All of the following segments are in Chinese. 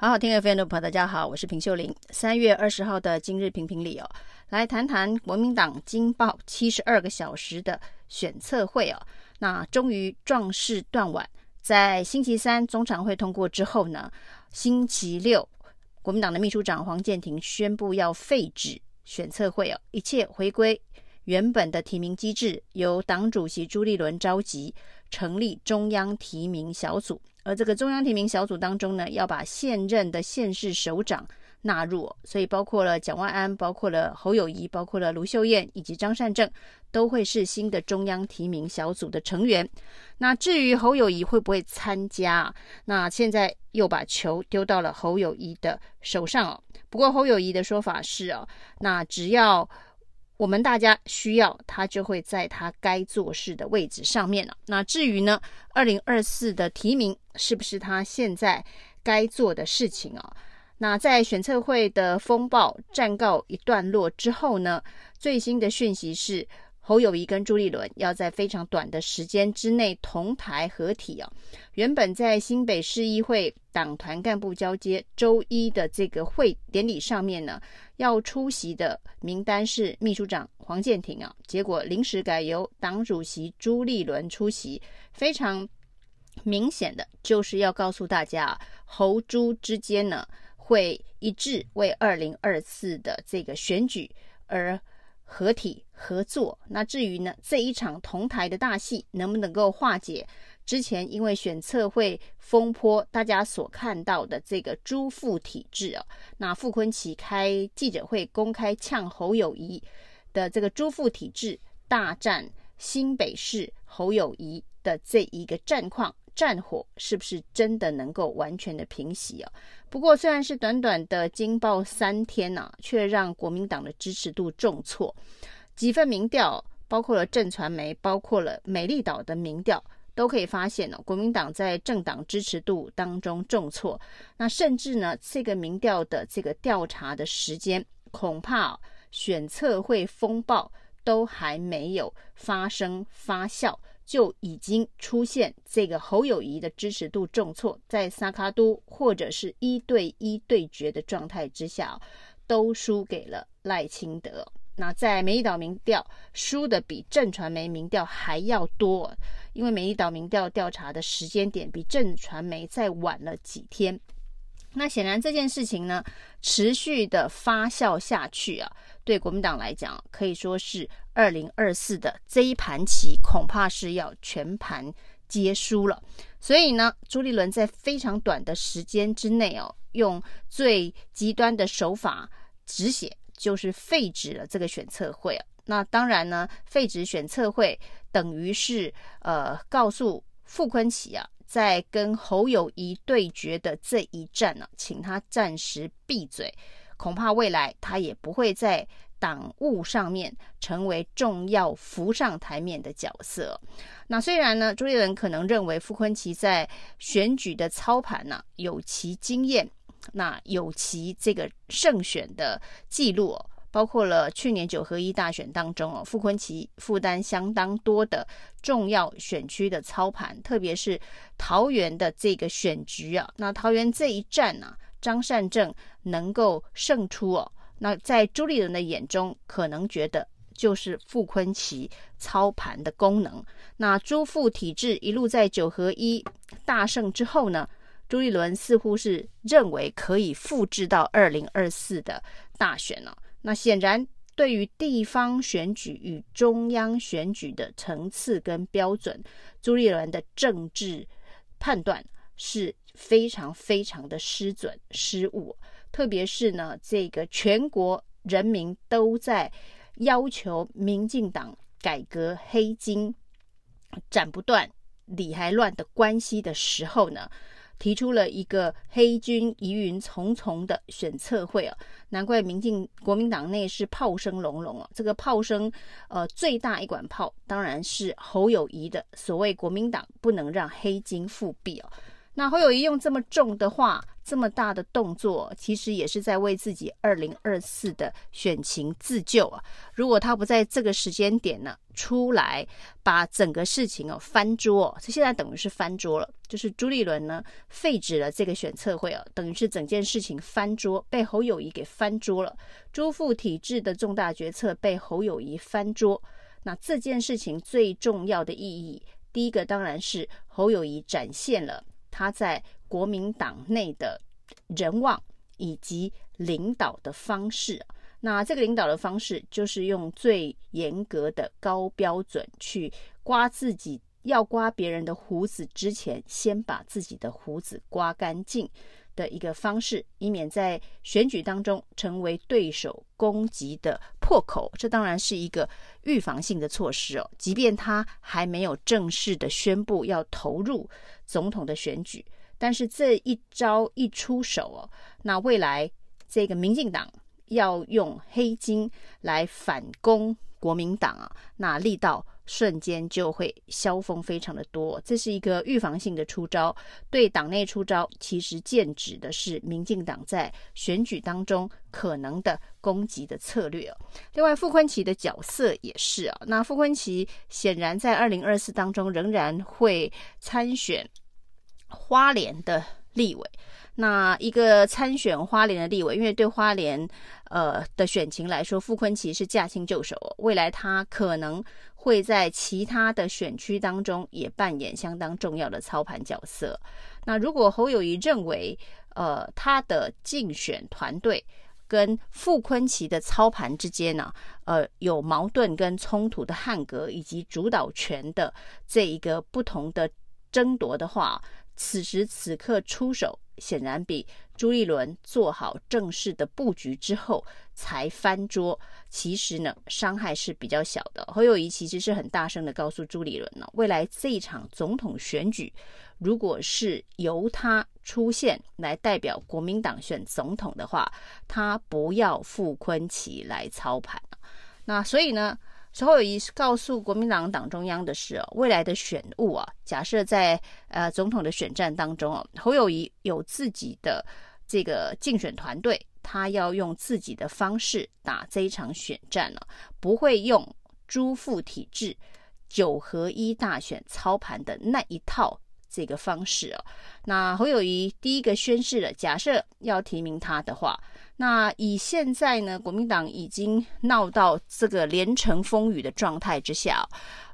好好听 FM 的朋友，大家好，我是平秀玲。三月二十号的今日评评理哦，来谈谈国民党惊爆七十二个小时的选测会哦。那终于壮士断腕，在星期三中常会通过之后呢，星期六国民党的秘书长黄健庭宣布要废止选测会哦，一切回归原本的提名机制，由党主席朱立伦召集，成立中央提名小组。而这个中央提名小组当中呢，要把现任的县市首长纳入，所以包括了蒋万安、包括了侯友谊、包括了卢秀燕以及张善政，都会是新的中央提名小组的成员。那至于侯友谊会不会参加，那现在又把球丢到了侯友谊的手上哦。不过侯友谊的说法是哦，那只要。我们大家需要他，就会在他该做事的位置上面了。那至于呢，二零二四的提名是不是他现在该做的事情啊？那在选测会的风暴暂告一段落之后呢，最新的讯息是。侯友宜跟朱立伦要在非常短的时间之内同台合体啊！原本在新北市议会党团干部交接周一的这个会典礼上面呢，要出席的名单是秘书长黄健庭啊，结果临时改由党主席朱立伦出席，非常明显的就是要告诉大家，啊侯朱之间呢会一致为二零二四的这个选举而。合体合作，那至于呢，这一场同台的大戏能不能够化解之前因为选测会风波大家所看到的这个朱富体制啊？那傅崐萁开记者会公开呛侯友谊的这个朱富体制大战新北市侯友谊的这一个战况。战火是不是真的能够完全的平息啊？不过虽然是短短的惊爆三天呐、啊，却让国民党的支持度重挫。几份民调，包括了震传媒，包括了美丽岛的民调，都可以发现呢、哦，国民党在政党支持度当中重挫。那甚至呢，这个民调的这个调查的时间，恐怕、选测会风暴都还没有发生发酵。就已经出现这个侯友宜的支持度重挫，在萨卡都或者是一对一对决的状态之下，都输给了赖清德。那在美丽岛民调输的比正传媒民调还要多，因为美丽岛民调调查的时间点比正传媒再晚了几天。那显然这件事情呢，持续的发酵下去啊，对国民党来讲，可以说是二零二四的这一盘棋，恐怕是要全盘皆输了。所以呢，朱立伦在非常短的时间之内哦，用最极端的手法止血，就是废止了这个选测会。那当然呢，废止选测会等于是呃，告诉傅昆萁啊。在跟侯友宜对决的这一战呢、啊，请他暂时闭嘴，恐怕未来他也不会在党务上面成为重要浮上台面的角色。那虽然呢，朱立伦可能认为傅昆萁在选举的操盘呢、有其经验，那有其这个胜选的记录、哦。包括了去年九合一大选当中哦，傅昆萁负担相当多的重要选区的操盘，特别是桃园的这个选局啊。那桃园这一战呢、张善政能够胜出哦。那在朱立伦的眼中，可能觉得就是傅崐萁操盘的功能。那朱副体制一路在九合一大胜之后呢，朱立伦似乎是认为可以复制到二零二四的大选了、那显然，对于地方选举与中央选举的层次跟标准，朱立伦的政治判断是非常非常的失准失误。特别是呢，这个全国人民都在要求民进党改革黑金斩不断、理还乱的关系的时候呢，提出了一个黑军疑云重重的选测会啊，难怪民进国民党内是炮声隆隆啊。这个炮声，呃，最大一管炮当然是侯友谊的所谓国民党不能让黑金复辟哦。那侯友宜用这么重的话，这么大的动作，其实也是在为自己二零二四的选情自救啊。如果他不在这个时间点呢出来，把整个事情哦翻桌，这现在等于是翻桌了，就是朱立伦呢废止了这个选测会啊，等于是整件事情翻桌，被侯友宜给翻桌了。朱副体制的重大决策被侯友宜翻桌，那这件事情最重要的意义，第一个当然是侯友宜展现了他在国民党内的人望以及领导的方式。那这个领导的方式，就是用最严格的高标准去刮自己，要刮别人的胡子之前，先把自己的胡子刮干净的一个方式，以免在选举当中成为对手攻击的破口。这当然是一个预防性的措施哦。即便他还没有正式的宣布要投入总统的选举，但是这一招一出手哦，那未来这个民进党。要用黑金来反攻国民党啊，那力道瞬间就会消风非常的多。这是一个预防性的出招，对党内出招，其实剑指的是民进党在选举当中可能的攻击的策略。另外，傅昆萁的角色也是啊，那傅昆萁显然在二零二四当中仍然会参选花莲的立委。那一个参选花莲的立委，因为对花莲呃的选情来说，傅昆萁是驾轻就熟，未来他可能会在其他的选区当中也扮演相当重要的操盘角色。那如果侯友谊认为呃他的竞选团队跟傅昆萁的操盘之间呢，呃有矛盾跟冲突的汉格，以及主导权的这一个不同的争夺的话，此时此刻出手。显然比朱立伦做好正式的布局之后才翻桌，其实呢伤害是比较小的。侯友宜其实是很大声的告诉朱立伦呢，未来这一场总统选举，如果是由他出现来代表国民党选总统的话，他不要傅昆萁来操盘。那所以呢？侯友宜告诉国民党党中央的是哦，未来的选务啊，假设在呃总统的选战当中哦，侯友宜有自己的这个竞选团队，他要用自己的方式打这一场选战呢，不会用朱副体制九合一大选操盘的那一套这个方式哦。那侯友宜第一个宣示了，假设要提名他的话。那以现在呢，国民党已经闹到这个连城风雨的状态之下，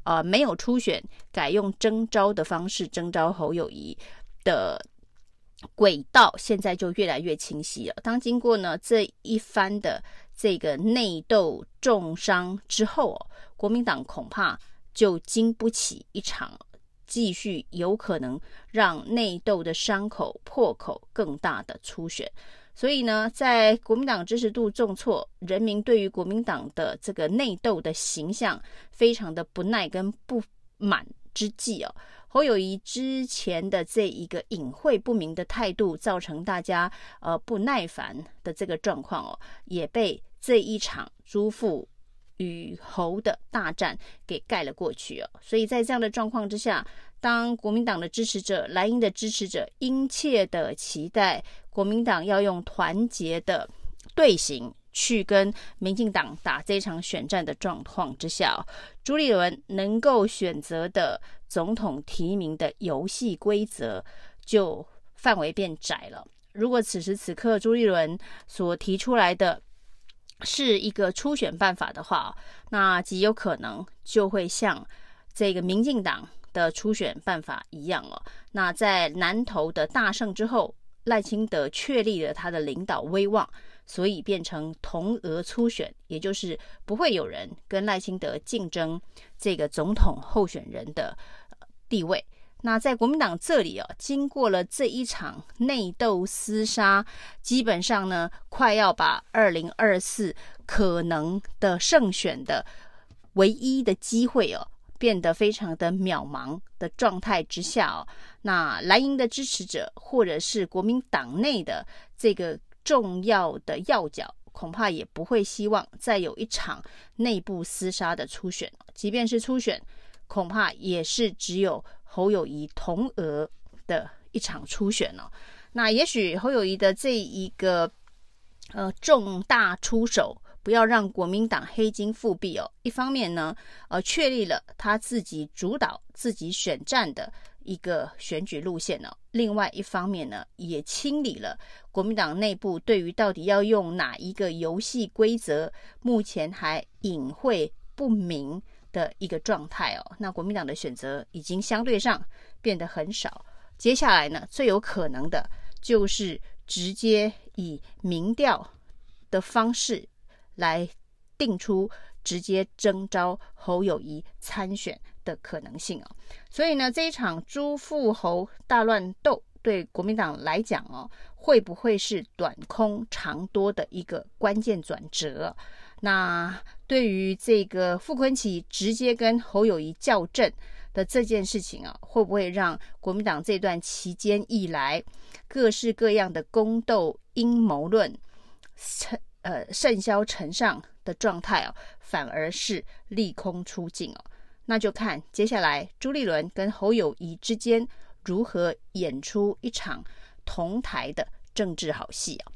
呃，没有初选，改用征召的方式征召侯友宜的轨道，现在就越来越清晰了。当经过呢这一番的这个内斗重伤之后哦，国民党恐怕就经不起一场继续有可能让内斗的伤口破口更大的初选。所以呢，在国民党支持度重挫，人民对于国民党的这个内斗的形象非常的不耐跟不满之际哦，侯友宜之前的这一个隐晦不明的态度，造成大家呃不耐烦的这个状况哦，也被这一场朱富与侯的大战给盖了过去哦。所以在这样的状况之下，当国民党的支持者、蓝营的支持者殷切的期待国民党要用团结的队形去跟民进党打这场选战的状况之下，朱立伦能够选择的总统提名的游戏规则就范围变窄了。如果此时此刻朱立伦所提出来的是一个初选办法的话，那极有可能就会像这个民进党。的初选办法一样哦。那在南投的大胜之后，赖清德确立了他的领导威望，所以变成同额初选，也就是不会有人跟赖清德竞争这个总统候选人的地位。那在国民党这里哦，经过了这一场内斗厮杀，基本上呢，快要把二零二四可能的胜选的唯一的机会哦。变得非常的渺茫的状态之下哦，那蓝营的支持者或者是国民党内的这个重要的要角，恐怕也不会希望再有一场内部厮杀的初选。即便是初选，恐怕也是只有侯友谊同额的一场初选哦。那也许侯友谊的这一个呃重大出手，不要让国民党黑金复辟哦。一方面呢，呃，确立了他自己主导、自己选战的一个选举路线哦。另外一方面呢，也清理了国民党内部对于到底要用哪一个游戏规则，目前还隐晦不明的一个状态哦。那国民党的选择已经相对上变得很少。接下来呢，最有可能的就是直接以民调的方式来定出直接征召侯友谊参选的可能性哦。所以呢，这一场朱富侯大乱斗对国民党来讲哦，会不会是短空长多的一个关键转折？那对于这个傅昆萁直接跟侯友谊较正。的这件事情啊，会不会让国民党这段期间以来各式各样的宫斗阴谋论甚呃甚嚣尘上的状态哦，反而是利空出尽哦？那就看接下来朱立伦跟侯友谊之间如何演出一场同台的政治好戏啊！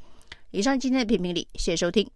以上今天的评评理，谢谢收听。